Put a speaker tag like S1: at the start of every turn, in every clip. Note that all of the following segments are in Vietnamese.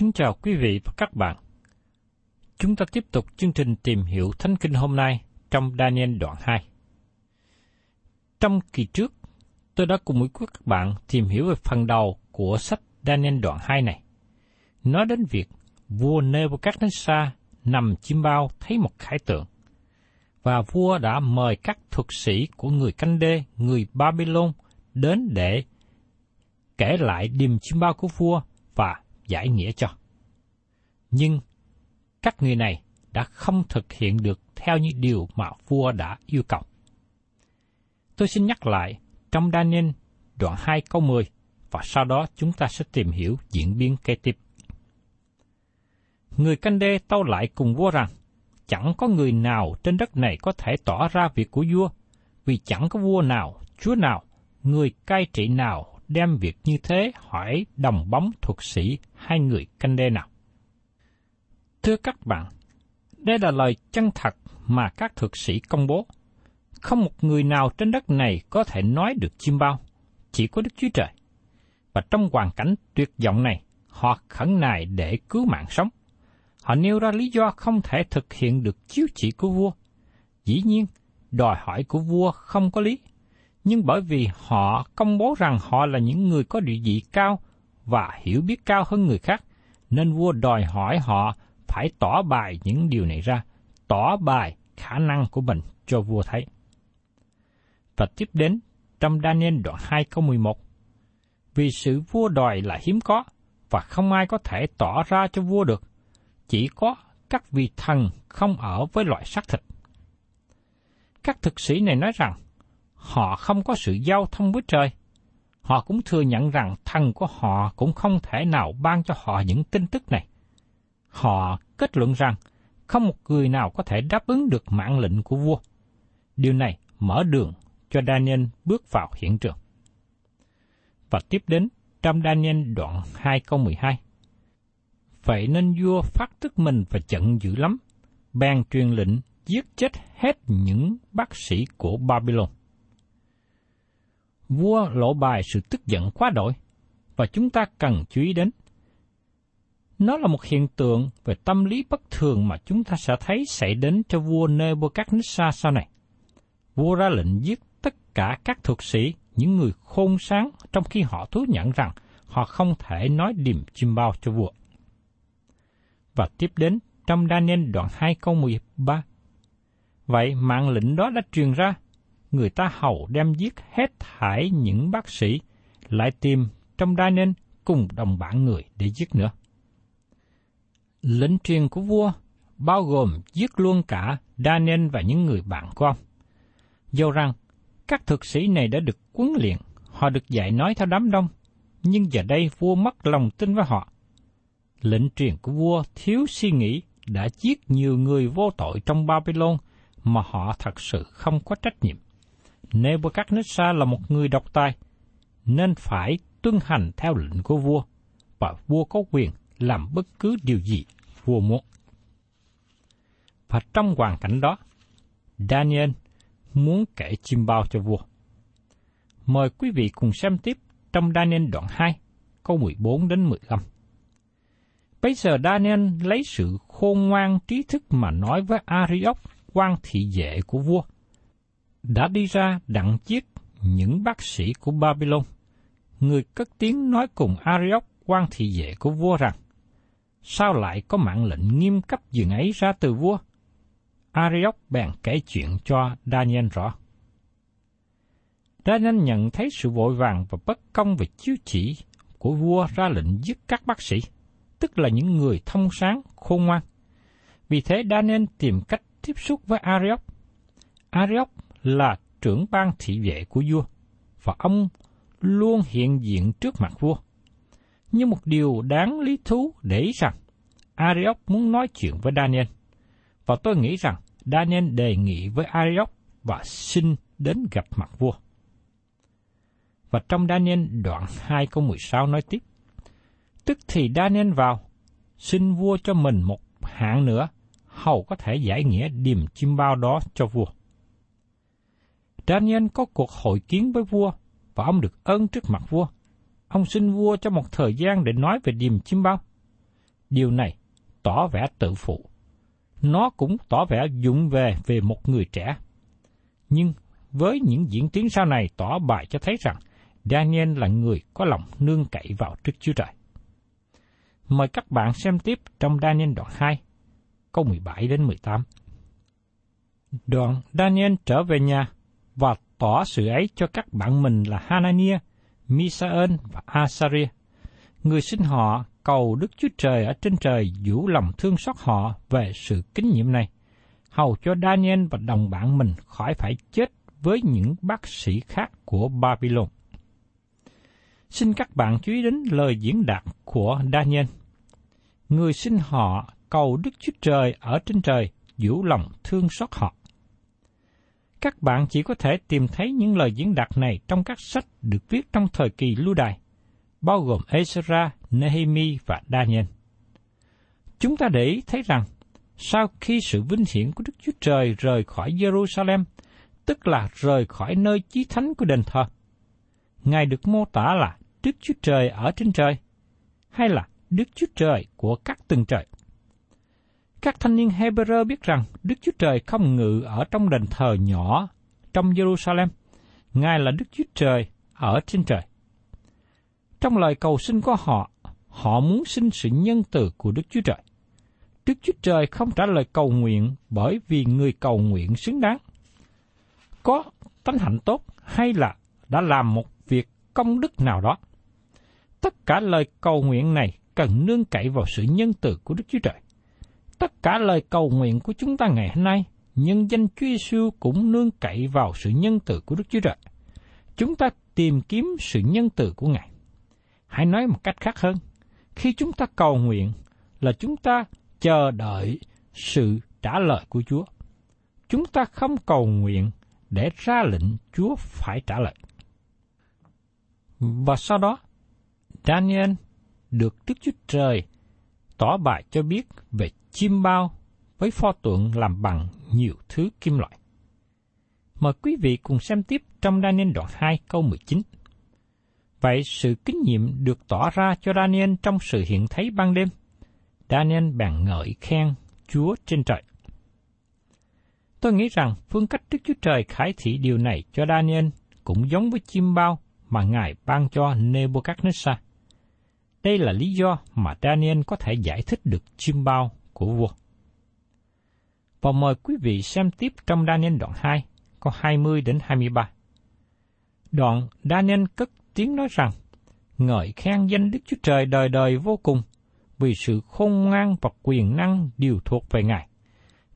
S1: Kính chào quý vị và các bạn. Chúng ta tiếp tục chương trình tìm hiểu Thánh Kinh hôm nay trong Daniel đoạn 2. Trong kỳ trước, tôi đã cùng với các bạn tìm hiểu về phần đầu của sách Daniel đoạn 2 này. Nói đến việc vua Nebuchadnezzar nằm chim bao thấy một khải tượng. Và vua đã mời các thuật sĩ của người canh đê, người Babylon đến để kể lại điềm chim bao của vua và giải nghĩa cho. Nhưng các người này đã không thực hiện được theo những điều mà vua đã yêu cầu. Tôi xin nhắc lại trong Daniel đoạn 2 câu 10 và sau đó chúng ta sẽ tìm hiểu diễn biến kế tiếp. Người canh đê tâu lại cùng vua rằng, chẳng có người nào trên đất này có thể tỏ ra việc của vua, vì chẳng có vua nào, chúa nào, người cai trị nào đem việc như thế hỏi đồng bóng thuật sĩ hai người canh đê nào. Thưa các bạn, đây là lời chân thật mà các thuật sĩ công bố. Không một người nào trên đất này có thể nói được chim bao, chỉ có Đức Chúa Trời. Và trong hoàn cảnh tuyệt vọng này, họ khẩn nài để cứu mạng sống. Họ nêu ra lý do không thể thực hiện được chiếu chỉ của vua. Dĩ nhiên, đòi hỏi của vua không có lý, nhưng bởi vì họ công bố rằng họ là những người có địa vị cao và hiểu biết cao hơn người khác, nên vua đòi hỏi họ phải tỏ bài những điều này ra, tỏ bài khả năng của mình cho vua thấy. Và tiếp đến trong Daniel đoạn 2 câu 11. Vì sự vua đòi là hiếm có, và không ai có thể tỏ ra cho vua được, chỉ có các vị thần không ở với loại xác thịt. Các thực sĩ này nói rằng, họ không có sự giao thông với trời. Họ cũng thừa nhận rằng thần của họ cũng không thể nào ban cho họ những tin tức này. Họ kết luận rằng không một người nào có thể đáp ứng được mạng lệnh của vua. Điều này mở đường cho Daniel bước vào hiện trường. Và tiếp đến trong Daniel đoạn 2 câu 12. Vậy nên vua phát tức mình và giận dữ lắm, bèn truyền lệnh giết chết hết những bác sĩ của Babylon. Vua lộ bài sự tức giận quá đổi, và chúng ta cần chú ý đến. Nó là một hiện tượng về tâm lý bất thường mà chúng ta sẽ thấy xảy đến cho vua Nebuchadnezzar sau này. Vua ra lệnh giết tất cả các thuật sĩ, những người khôn sáng trong khi họ thú nhận rằng họ không thể nói điềm chim bao cho vua. và tiếp đến trong Daniel đoạn 2 câu 13. Vậy mạng lệnh đó đã truyền ra, người ta hầu đem giết hết thải những bác sĩ, lại tìm trong Daniel cùng đồng bạn người để giết nữa. Lệnh truyền của vua bao gồm giết luôn cả Daniel và những người bạn của ông. Dẫu rằng các thực sĩ này đã được huấn luyện, họ được dạy nói theo đám đông, nhưng giờ đây vua mất lòng tin với họ. Lệnh truyền của vua thiếu suy nghĩ đã giết nhiều người vô tội trong Babylon mà họ thật sự không có trách nhiệm. Nebuchadnezzar là một người độc tài, nên phải tuân hành theo lệnh của vua, và vua có quyền làm bất cứ điều gì vua muốn. Và trong hoàn cảnh đó, Daniel muốn kể chim bao cho vua. Mời quý vị cùng xem tiếp trong Daniel đoạn 2, câu 14 đến 15. Bây giờ Daniel lấy sự khôn ngoan trí thức mà nói với Arioch, quan thị vệ của vua, đã đi ra đặng giết những bác sĩ của Babylon. Người cất tiếng nói cùng Arioch, quan thị vệ của vua rằng, sao lại có mạng lệnh nghiêm cấp dường ấy ra từ vua? Arioch bèn kể chuyện cho Daniel rõ. Daniel nhận thấy sự vội vàng và bất công về chiếu chỉ của vua ra lệnh giết các bác sĩ, tức là những người thông sáng, khôn ngoan. Vì thế Daniel tìm cách tiếp xúc với Arioch. Arioch là trưởng ban thị vệ của vua, và ông luôn hiện diện trước mặt vua. Như một điều đáng lý thú để ý rằng, Arioch muốn nói chuyện với Daniel – và tôi nghĩ rằng Daniel đề nghị với Arioch và xin đến gặp mặt vua. Và trong Daniel đoạn 2 câu 16 nói tiếp, Tức thì Daniel vào, xin vua cho mình một hạng nữa, hầu có thể giải nghĩa điềm chim bao đó cho vua. Daniel có cuộc hội kiến với vua, và ông được ơn trước mặt vua. Ông xin vua cho một thời gian để nói về điềm chim bao. Điều này tỏ vẻ tự phụ nó cũng tỏ vẻ dụng về về một người trẻ. Nhưng với những diễn tiến sau này tỏ bài cho thấy rằng Daniel là người có lòng nương cậy vào Đức Chúa Trời. Mời các bạn xem tiếp trong Daniel đoạn 2, câu 17 đến 18. Đoạn Daniel trở về nhà và tỏ sự ấy cho các bạn mình là Hanania, Misael và Asaria. Người xin họ cầu Đức Chúa Trời ở trên trời vũ lòng thương xót họ về sự kính nhiệm này, hầu cho Daniel và đồng bạn mình khỏi phải chết với những bác sĩ khác của Babylon. Xin các bạn chú ý đến lời diễn đạt của Daniel. Người xin họ cầu Đức Chúa Trời ở trên trời vũ lòng thương xót họ. Các bạn chỉ có thể tìm thấy những lời diễn đạt này trong các sách được viết trong thời kỳ lưu đài, bao gồm Ezra, Nehemi và Daniel. Chúng ta để ý thấy rằng, sau khi sự vinh hiển của Đức Chúa Trời rời khỏi Jerusalem, tức là rời khỏi nơi chí thánh của đền thờ, Ngài được mô tả là Đức Chúa Trời ở trên trời, hay là Đức Chúa Trời của các tầng trời. Các thanh niên Hebrew biết rằng Đức Chúa Trời không ngự ở trong đền thờ nhỏ trong Jerusalem, Ngài là Đức Chúa Trời ở trên trời. Trong lời cầu xin của họ, họ muốn xin sự nhân từ của Đức Chúa Trời. Đức Chúa Trời không trả lời cầu nguyện bởi vì người cầu nguyện xứng đáng. Có tánh hạnh tốt hay là đã làm một việc công đức nào đó. Tất cả lời cầu nguyện này cần nương cậy vào sự nhân từ của Đức Chúa Trời. Tất cả lời cầu nguyện của chúng ta ngày hôm nay, nhân danh Chúa Giêsu cũng nương cậy vào sự nhân từ của Đức Chúa Trời. Chúng ta tìm kiếm sự nhân từ của Ngài. Hãy nói một cách khác hơn, khi chúng ta cầu nguyện là chúng ta chờ đợi sự trả lời của Chúa. Chúng ta không cầu nguyện để ra lệnh Chúa phải trả lời. Và sau đó, Daniel được Đức Chúa Trời tỏ bài cho biết về chim bao với pho tượng làm bằng nhiều thứ kim loại. Mời quý vị cùng xem tiếp trong Daniel đoạn 2 câu 19. Vậy sự kinh nghiệm được tỏ ra cho Daniel trong sự hiện thấy ban đêm. Daniel bàn ngợi khen Chúa trên trời. Tôi nghĩ rằng phương cách Đức Chúa Trời khải thị điều này cho Daniel cũng giống với chim bao mà Ngài ban cho Nebuchadnezzar. đây là lý do mà Daniel có thể giải thích được chim bao của vua. Và mời quý vị xem tiếp trong Daniel đoạn 2, câu 20 đến 23. Đoạn Daniel cất tiếng nói rằng, ngợi khen danh Đức Chúa Trời đời đời vô cùng, vì sự khôn ngoan và quyền năng đều thuộc về Ngài.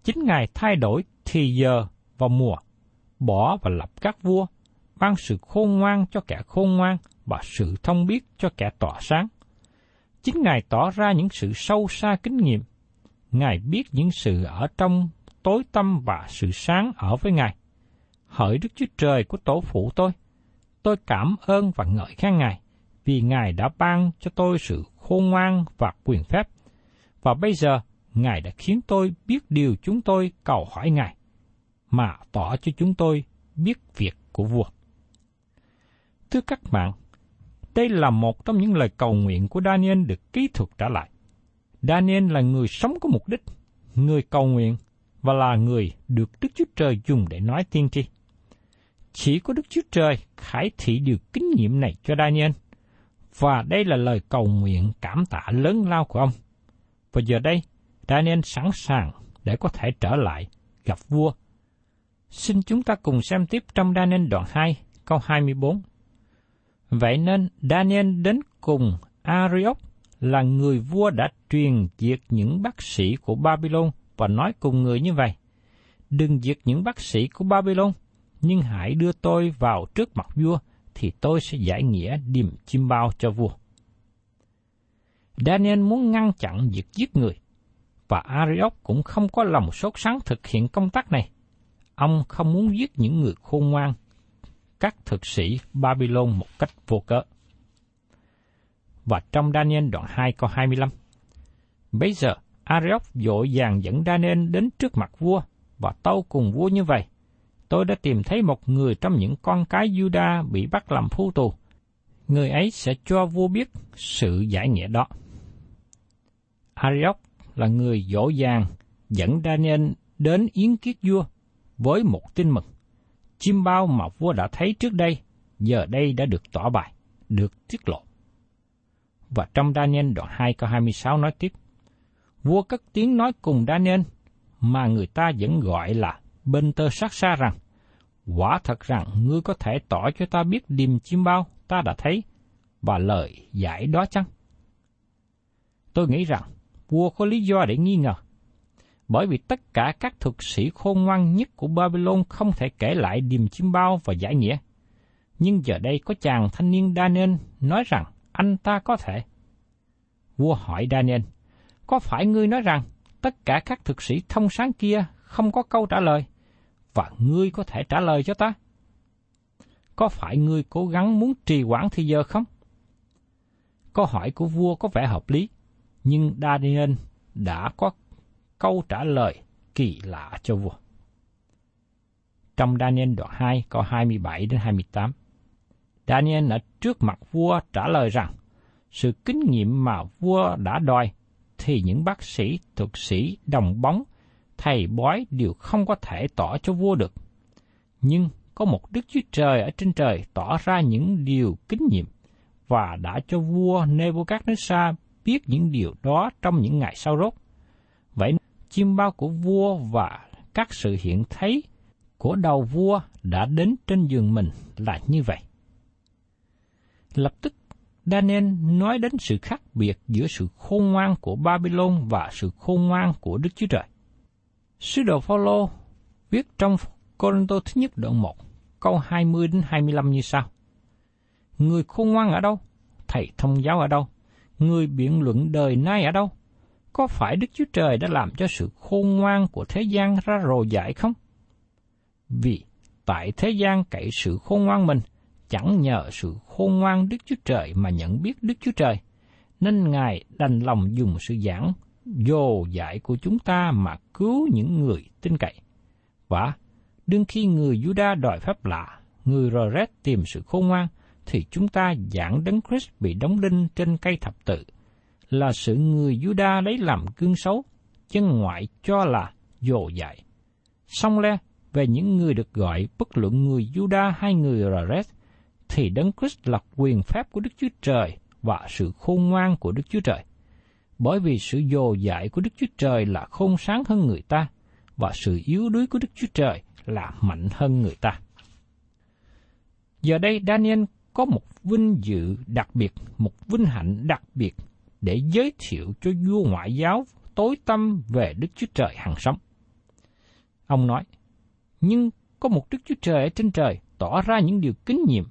S1: Chính Ngài thay đổi thì giờ và mùa, bỏ và lập các vua, ban sự khôn ngoan cho kẻ khôn ngoan và sự thông biết cho kẻ tỏa sáng. Chính Ngài tỏ ra những sự sâu xa kinh nghiệm. Ngài biết những sự ở trong tối tâm và sự sáng ở với Ngài. Hỡi Đức Chúa Trời của tổ phụ tôi, tôi cảm ơn và ngợi khen Ngài, vì Ngài đã ban cho tôi sự khôn ngoan và quyền phép. Và bây giờ, Ngài đã khiến tôi biết điều chúng tôi cầu hỏi Ngài, mà tỏ cho chúng tôi biết việc của vua. Thưa các bạn, đây là một trong những lời cầu nguyện của Daniel được kỹ thuật trả lại. Daniel là người sống có mục đích, người cầu nguyện và là người được Đức Chúa Trời dùng để nói tiên tri. Chỉ có Đức Chúa Trời khải thị điều kinh nghiệm này cho Daniel, và đây là lời cầu nguyện cảm tạ lớn lao của ông. Và giờ đây, Daniel sẵn sàng để có thể trở lại gặp vua. Xin chúng ta cùng xem tiếp trong Daniel đoạn 2, câu 24. Vậy nên Daniel đến cùng Arioch là người vua đã truyền diệt những bác sĩ của Babylon và nói cùng người như vậy. Đừng diệt những bác sĩ của Babylon, nhưng hãy đưa tôi vào trước mặt vua, thì tôi sẽ giải nghĩa điềm chim bao cho vua. Daniel muốn ngăn chặn việc giết người, và Arioch cũng không có lòng sốt sắng thực hiện công tác này. Ông không muốn giết những người khôn ngoan, các thực sĩ Babylon một cách vô cớ. Và trong Daniel đoạn 2 câu 25, Bây giờ, Arioch dội vàng dẫn Daniel đến trước mặt vua và tâu cùng vua như vậy. Tôi đã tìm thấy một người trong những con cái Juda bị bắt làm phu tù. Người ấy sẽ cho vua biết sự giải nghĩa đó. Arioch là người dỗ dàng dẫn Daniel đến yến kiết vua với một tin mừng. Chim bao mà vua đã thấy trước đây, giờ đây đã được tỏ bài, được tiết lộ. Và trong Daniel đoạn 2 câu 26 nói tiếp, Vua cất tiếng nói cùng Daniel, mà người ta vẫn gọi là bên tơ sát xa rằng, quả thật rằng ngươi có thể tỏ cho ta biết điềm chim bao ta đã thấy, và lời giải đó chăng? Tôi nghĩ rằng vua có lý do để nghi ngờ. Bởi vì tất cả các thuật sĩ khôn ngoan nhất của Babylon không thể kể lại điềm chim bao và giải nghĩa. Nhưng giờ đây có chàng thanh niên Daniel nói rằng anh ta có thể. Vua hỏi Daniel, có phải ngươi nói rằng tất cả các thực sĩ thông sáng kia không có câu trả lời, và ngươi có thể trả lời cho ta? Có phải ngươi cố gắng muốn trì hoãn thì giờ không? Câu hỏi của vua có vẻ hợp lý, nhưng Daniel đã có câu trả lời kỳ lạ cho vua. Trong Daniel đoạn 2 câu 27 đến 28, Daniel ở trước mặt vua trả lời rằng sự kinh nghiệm mà vua đã đòi thì những bác sĩ, thuật sĩ, đồng bóng, thầy bói đều không có thể tỏ cho vua được. Nhưng có một Đức Chúa Trời ở trên trời tỏ ra những điều kinh nghiệm và đã cho vua Nebuchadnezzar biết những điều đó trong những ngày sau rốt. Vậy chim bao của vua và các sự hiện thấy của đầu vua đã đến trên giường mình là như vậy. Lập tức Daniel nói đến sự khác biệt giữa sự khôn ngoan của Babylon và sự khôn ngoan của Đức Chúa Trời. Sứ đồ Phaolô viết trong Corinto thứ nhất đoạn 1, câu 20 đến 25 như sau. Người khôn ngoan ở đâu? Thầy thông giáo ở đâu? Người biện luận đời nay ở đâu? Có phải Đức Chúa Trời đã làm cho sự khôn ngoan của thế gian ra rồ dại không? Vì tại thế gian cậy sự khôn ngoan mình, chẳng nhờ sự khôn ngoan Đức Chúa Trời mà nhận biết Đức Chúa Trời, nên Ngài đành lòng dùng sự giảng dồ dại của chúng ta mà cứu những người tin cậy. Và đương khi người Juda đòi phép lạ, người Roret tìm sự khôn ngoan, thì chúng ta giảng đấng Christ bị đóng đinh trên cây thập tự, là sự người Juda lấy làm gương xấu, chân ngoại cho là dồ dại. Xong le, về những người được gọi bất luận người Juda hay người Roret thì Đấng Christ là quyền phép của Đức Chúa Trời và sự khôn ngoan của Đức Chúa Trời. Bởi vì sự dồ dại của Đức Chúa Trời là khôn sáng hơn người ta, và sự yếu đuối của Đức Chúa Trời là mạnh hơn người ta. Giờ đây Daniel có một vinh dự đặc biệt, một vinh hạnh đặc biệt để giới thiệu cho vua ngoại giáo tối tâm về Đức Chúa Trời hàng sống. Ông nói, nhưng có một Đức Chúa Trời ở trên trời tỏ ra những điều kính nhiệm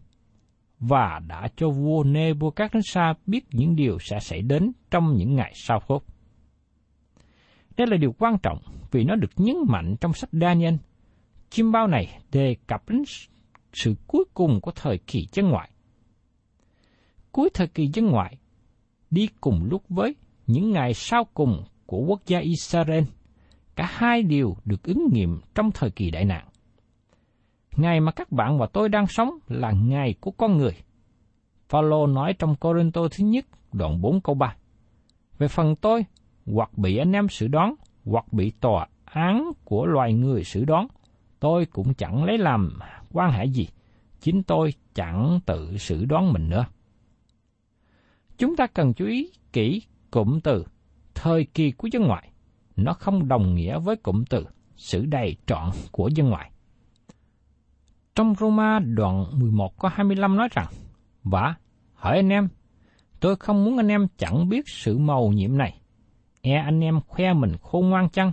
S1: và đã cho vua Nebuchadnezzar biết những điều sẽ xảy đến trong những ngày sau khốt. Đây là điều quan trọng vì nó được nhấn mạnh trong sách Daniel. Chim bao này đề cập đến sự cuối cùng của thời kỳ chân ngoại. Cuối thời kỳ dân ngoại, đi cùng lúc với những ngày sau cùng của quốc gia Israel, cả hai điều được ứng nghiệm trong thời kỳ đại nạn. Ngày mà các bạn và tôi đang sống là ngày của con người. Phaolô nói trong Corinto thứ nhất, đoạn 4 câu 3. Về phần tôi, hoặc bị anh em xử đoán, hoặc bị tòa án của loài người xử đoán, tôi cũng chẳng lấy làm quan hệ gì. Chính tôi chẳng tự xử đoán mình nữa. Chúng ta cần chú ý kỹ cụm từ thời kỳ của dân ngoại. Nó không đồng nghĩa với cụm từ sự đầy trọn của dân ngoại. Trong Roma đoạn 11 có 25 nói rằng, Và, hỏi anh em, tôi không muốn anh em chẳng biết sự màu nhiệm này. E anh em khoe mình khôn ngoan chăng?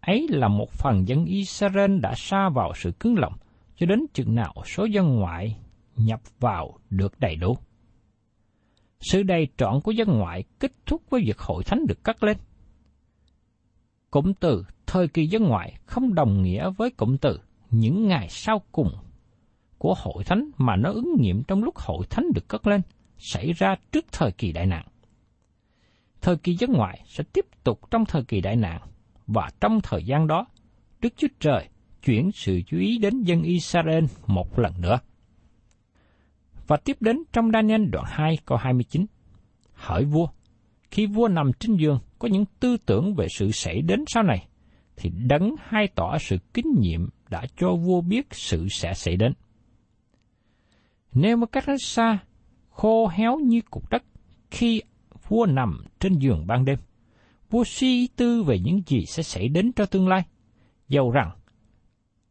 S1: Ấy là một phần dân Israel đã xa vào sự cứng lòng, cho đến chừng nào số dân ngoại nhập vào được đầy đủ. Sự đầy trọn của dân ngoại kết thúc với việc hội thánh được cắt lên. Cụm từ thời kỳ dân ngoại không đồng nghĩa với cụm từ những ngày sau cùng của hội thánh mà nó ứng nghiệm trong lúc hội thánh được cất lên, xảy ra trước thời kỳ đại nạn. Thời kỳ dân ngoại sẽ tiếp tục trong thời kỳ đại nạn, và trong thời gian đó, Đức Chúa Trời chuyển sự chú ý đến dân Israel một lần nữa. Và tiếp đến trong Daniel đoạn 2 câu 29. Hỏi vua, khi vua nằm trên giường có những tư tưởng về sự xảy đến sau này, thì đấng hai tỏ sự kinh nhiệm đã cho vua biết sự sẽ xảy đến. Nếu một cách xa, khô héo như cục đất khi vua nằm trên giường ban đêm, vua suy tư về những gì sẽ xảy đến cho tương lai. Dầu rằng,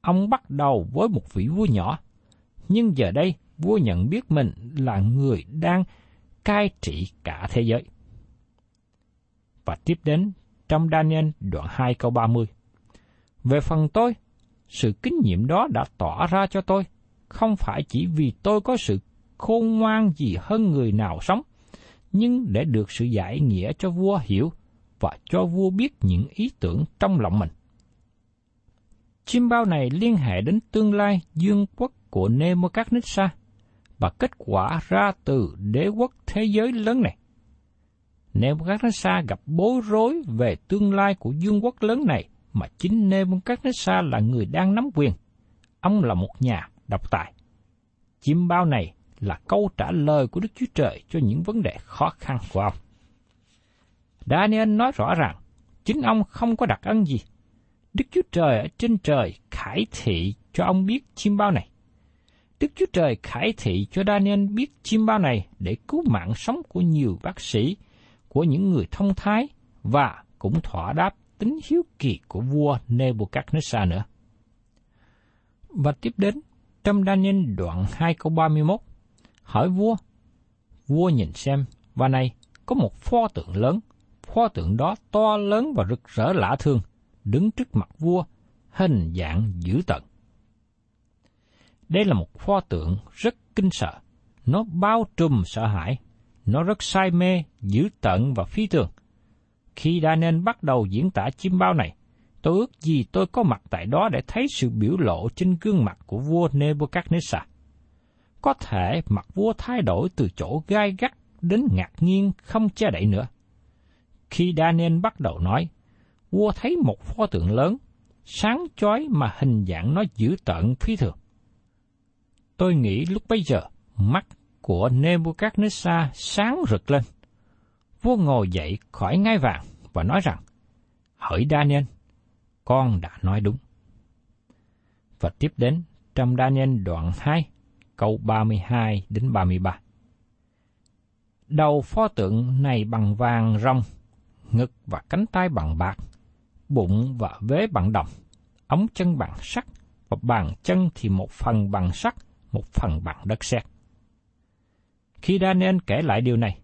S1: ông bắt đầu với một vị vua nhỏ, nhưng giờ đây vua nhận biết mình là người đang cai trị cả thế giới. Và tiếp đến trong Daniel đoạn 2 câu 30. Về phần tôi, sự kinh nghiệm đó đã tỏ ra cho tôi, không phải chỉ vì tôi có sự khôn ngoan gì hơn người nào sống, nhưng để được sự giải nghĩa cho vua hiểu và cho vua biết những ý tưởng trong lòng mình. Chim bao này liên hệ đến tương lai dương quốc của Nebuchadnezzar và kết quả ra từ đế quốc thế giới lớn này. Nebuchadnezzar gặp bối rối về tương lai của dương quốc lớn này mà chính Nebuchadnezzar là người đang nắm quyền. Ông là một nhà độc tài. Chim bao này là câu trả lời của Đức Chúa Trời cho những vấn đề khó khăn của ông. Daniel nói rõ rằng chính ông không có đặc ân gì. Đức Chúa Trời ở trên trời khải thị cho ông biết chim bao này. Đức Chúa Trời khải thị cho Daniel biết chim bao này để cứu mạng sống của nhiều bác sĩ, của những người thông thái và cũng thỏa đáp tính hiếu kỳ của vua Nebuchadnezzar nữa. Và tiếp đến, trong Daniel đoạn 2 câu 31, hỏi vua, vua nhìn xem, và này, có một pho tượng lớn, pho tượng đó to lớn và rực rỡ lạ thường, đứng trước mặt vua, hình dạng dữ tợn. Đây là một pho tượng rất kinh sợ. Nó bao trùm sợ hãi. Nó rất say mê, dữ tợn và phi thường. Khi Daniel bắt đầu diễn tả chim bao này, tôi ước gì tôi có mặt tại đó để thấy sự biểu lộ trên gương mặt của vua Nebuchadnezzar. Có thể mặt vua thay đổi từ chỗ gai gắt đến ngạc nhiên không che đậy nữa. Khi Daniel bắt đầu nói, vua thấy một pho tượng lớn, sáng chói mà hình dạng nó dữ tợn phi thường. Tôi nghĩ lúc bấy giờ, mắt của Nebuchadnezzar sáng rực lên. Vua ngồi dậy khỏi ngai vàng và nói rằng, Hỡi Daniel, con đã nói đúng. Và tiếp đến trong Daniel đoạn 2, câu 32 đến 33. Đầu pho tượng này bằng vàng rong, ngực và cánh tay bằng bạc, bụng và vế bằng đồng, ống chân bằng sắt, và bàn chân thì một phần bằng sắt, một phần bằng đất sét. Khi Daniel kể lại điều này,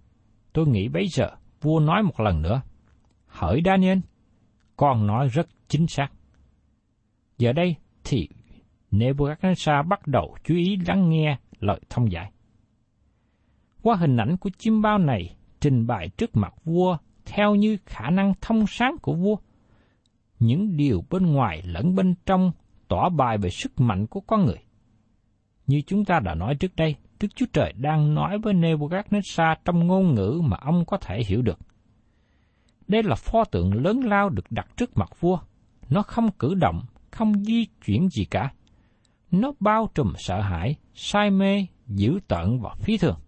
S1: tôi nghĩ bấy giờ vua nói một lần nữa, hỡi Daniel, con nói rất chính xác. Giờ đây thì Nebuchadnezzar bắt đầu chú ý lắng nghe lời thông giải. Qua hình ảnh của chim bao này trình bày trước mặt vua theo như khả năng thông sáng của vua. Những điều bên ngoài lẫn bên trong tỏ bài về sức mạnh của con người. Như chúng ta đã nói trước đây, Đức Chúa Trời đang nói với Nebuchadnezzar trong ngôn ngữ mà ông có thể hiểu được. Đây là pho tượng lớn lao được đặt trước mặt vua. Nó không cử động, không di chuyển gì cả. Nó bao trùm sợ hãi, say mê, dữ tợn và phi thường.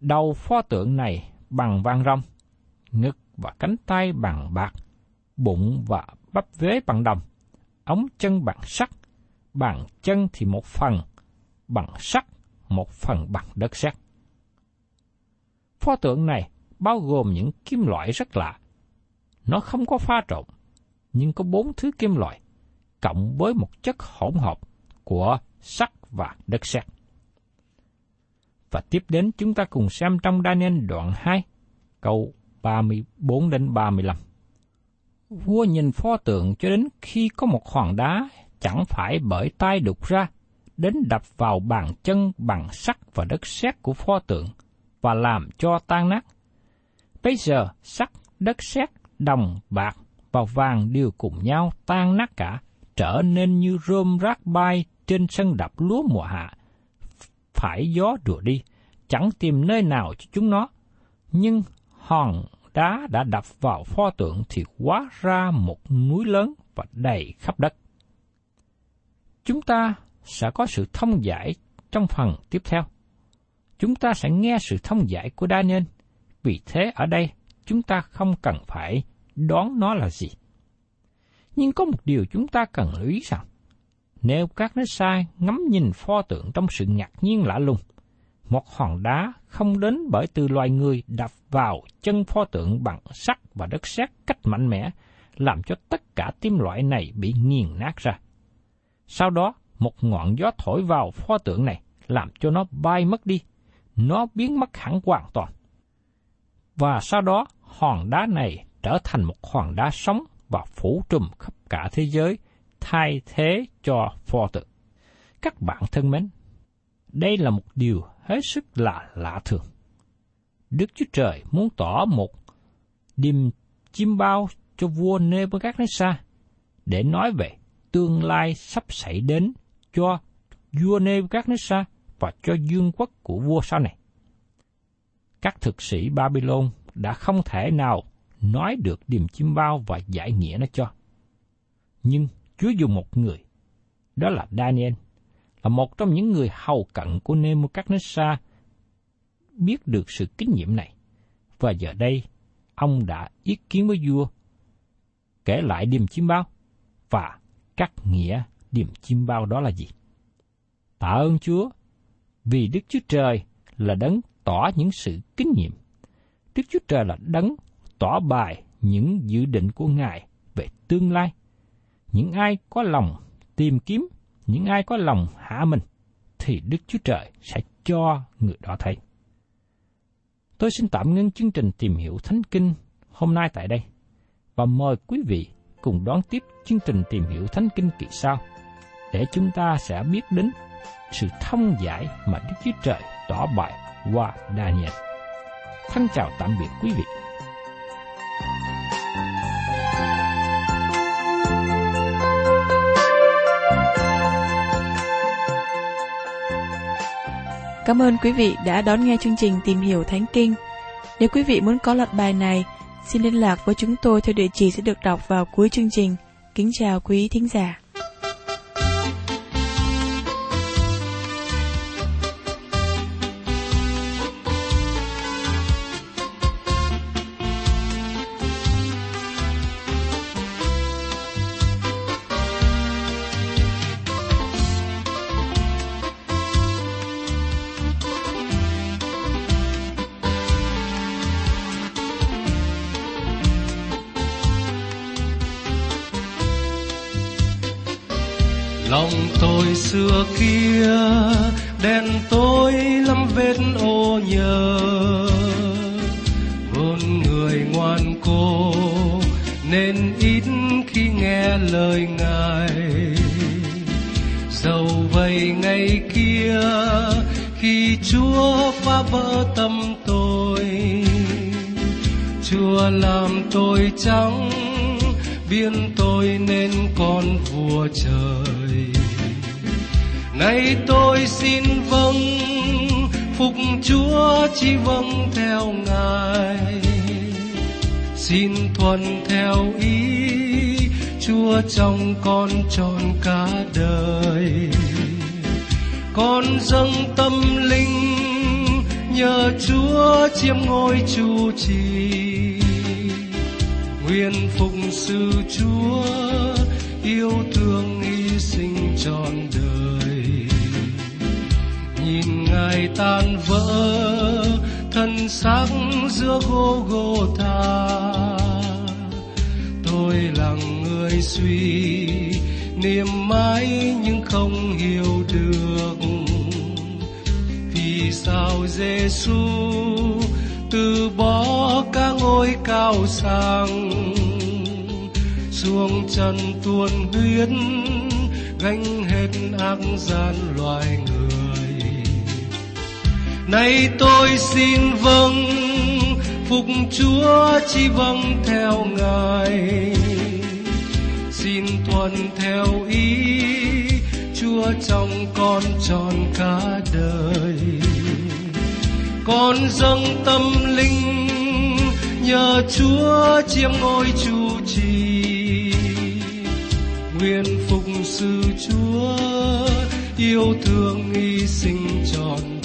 S1: Đầu pho tượng này bằng vàng rong, ngực và cánh tay bằng bạc, bụng và bắp vế bằng đồng, ống chân bằng sắt, bàn chân thì một phần bằng sắt, một phần bằng đất sét. Pho tượng này bao gồm những kim loại rất lạ. Nó không có pha trộn, nhưng có bốn thứ kim loại, cộng với một chất hỗn hợp của sắt và đất sét. Và tiếp đến chúng ta cùng xem trong Daniel đoạn 2, câu 34 đến 35. Vua nhìn pho tượng cho đến khi có một hòn đá chẳng phải bởi tay đục ra, đến đập vào bàn chân bằng sắt và đất sét của pho tượng và làm cho tan nát. Bây giờ sắt, đất sét, đồng, bạc và vàng đều cùng nhau tan nát cả, trở nên như rơm rác bay trên sân đập lúa mùa hạ. Phải gió đùa đi, chẳng tìm nơi nào cho chúng nó. Nhưng hòn đá đã đập vào pho tượng thì hóa ra một núi lớn và đầy khắp đất. Chúng ta sẽ có sự thông giải trong phần tiếp theo. Chúng ta sẽ nghe sự thông giải của Daniel, vì thế ở đây chúng ta không cần phải đoán nó là gì. Nhưng có một điều chúng ta cần lưu ý rằng, nếu các nước sai ngắm nhìn pho tượng trong sự ngạc nhiên lạ lùng, một hòn đá không đến bởi từ loài người đập vào chân pho tượng bằng sắt và đất sét cách mạnh mẽ, làm cho tất cả tim loại này bị nghiền nát ra. Sau đó, một ngọn gió thổi vào pho tượng này, làm cho nó bay mất đi, nó biến mất hẳn hoàn toàn. Và sau đó, hòn đá này trở thành một hòn đá sống và phủ trùm khắp cả thế giới, thay thế cho pho tượng. Các bạn thân mến, đây là một điều hết sức là lạ thường. Đức Chúa Trời muốn tỏ một điềm chim bao cho vua Nebuchadnezzar để nói về tương lai sắp xảy đến cho vua Nebuchadnezzar và cho dương quốc của vua sau này. Các thực sĩ Babylon đã không thể nào nói được điềm chim bao và giải nghĩa nó cho. Nhưng Chúa dùng một người, đó là Daniel, là một trong những người hầu cận của Nebuchadnezzar biết được sự kinh nghiệm này. Và giờ đây, ông đã ý kiến với vua, kể lại điềm chim bao và các nghĩa điềm chim bao đó là gì. Tạ ơn Chúa, vì Đức Chúa Trời là đấng tỏ những sự kinh nghiệm. Đức Chúa Trời là đấng tỏ bài những dự định của Ngài về tương lai. Những ai có lòng tìm kiếm, những ai có lòng hạ mình, thì Đức Chúa Trời sẽ cho người đó thấy. Tôi xin tạm ngưng chương trình tìm hiểu Thánh Kinh hôm nay tại đây và mời quý vị cùng đón tiếp chương trình tìm hiểu Thánh Kinh kỳ sau để chúng ta sẽ biết đến sự thông giải mà Đức Chúa Trời tỏ bày qua Daniel. Thân chào tạm biệt quý vị.
S2: Cảm ơn quý vị đã đón nghe chương trình Tìm hiểu Thánh Kinh. Nếu quý vị muốn có loạt bài này, xin liên lạc với chúng tôi theo địa chỉ sẽ được đọc vào cuối chương trình. Kính chào quý thính giả.
S3: Lòng tôi xưa kia đen tối lắm vết ô nhờ vốn người ngoan cố, nên ít khi nghe lời ngài. Dầu vậy ngày kia, khi chúa phá vỡ tâm tôi, chúa làm tôi trắng, biến tôi nên con vua trời nay tôi xin vâng phục chúa chỉ vâng theo ngài. Xin thuận theo ý chúa trong con trọn cả đời. Con dâng tâm linh, nhờ chúa chiếm ngôi chủ trì. Nguyện phục sự chúa yêu thương hy sinh trọn đời nhìn ngài tan vỡ, thân xác giữa gô gô tha. Tôi là người suy, niềm mãi nhưng không hiểu được. Vì sao Giêsu từ bỏ cả ngôi cao sang, xuống chân tuôn huyết, gánh hết ác gian loài người? Nay tôi xin vâng phục chúa chỉ vâng theo ngài. Xin tuân theo ý chúa trong con tròn cả đời. Con dâng tâm linh, nhờ chúa chiêm ngôi chủ trì. Nguyện phục sự chúa yêu thương hy sinh trọn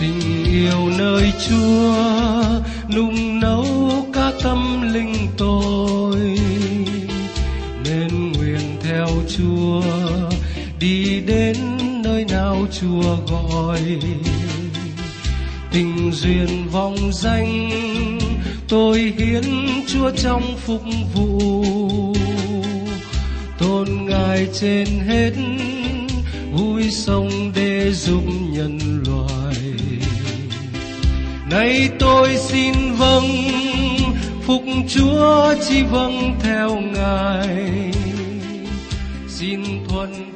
S3: tình yêu nơi chúa, nung nấu cả tâm linh tôi. Nên nguyện theo chúa, đi đến nơi nào chúa gọi. Tình duyên vòng danh, tôi hiến chúa trong phục vụ. Tôn ngài trên hết, vui sống để giúp nay tôi xin vâng phục chúa chỉ vâng theo ngài. Xin thuận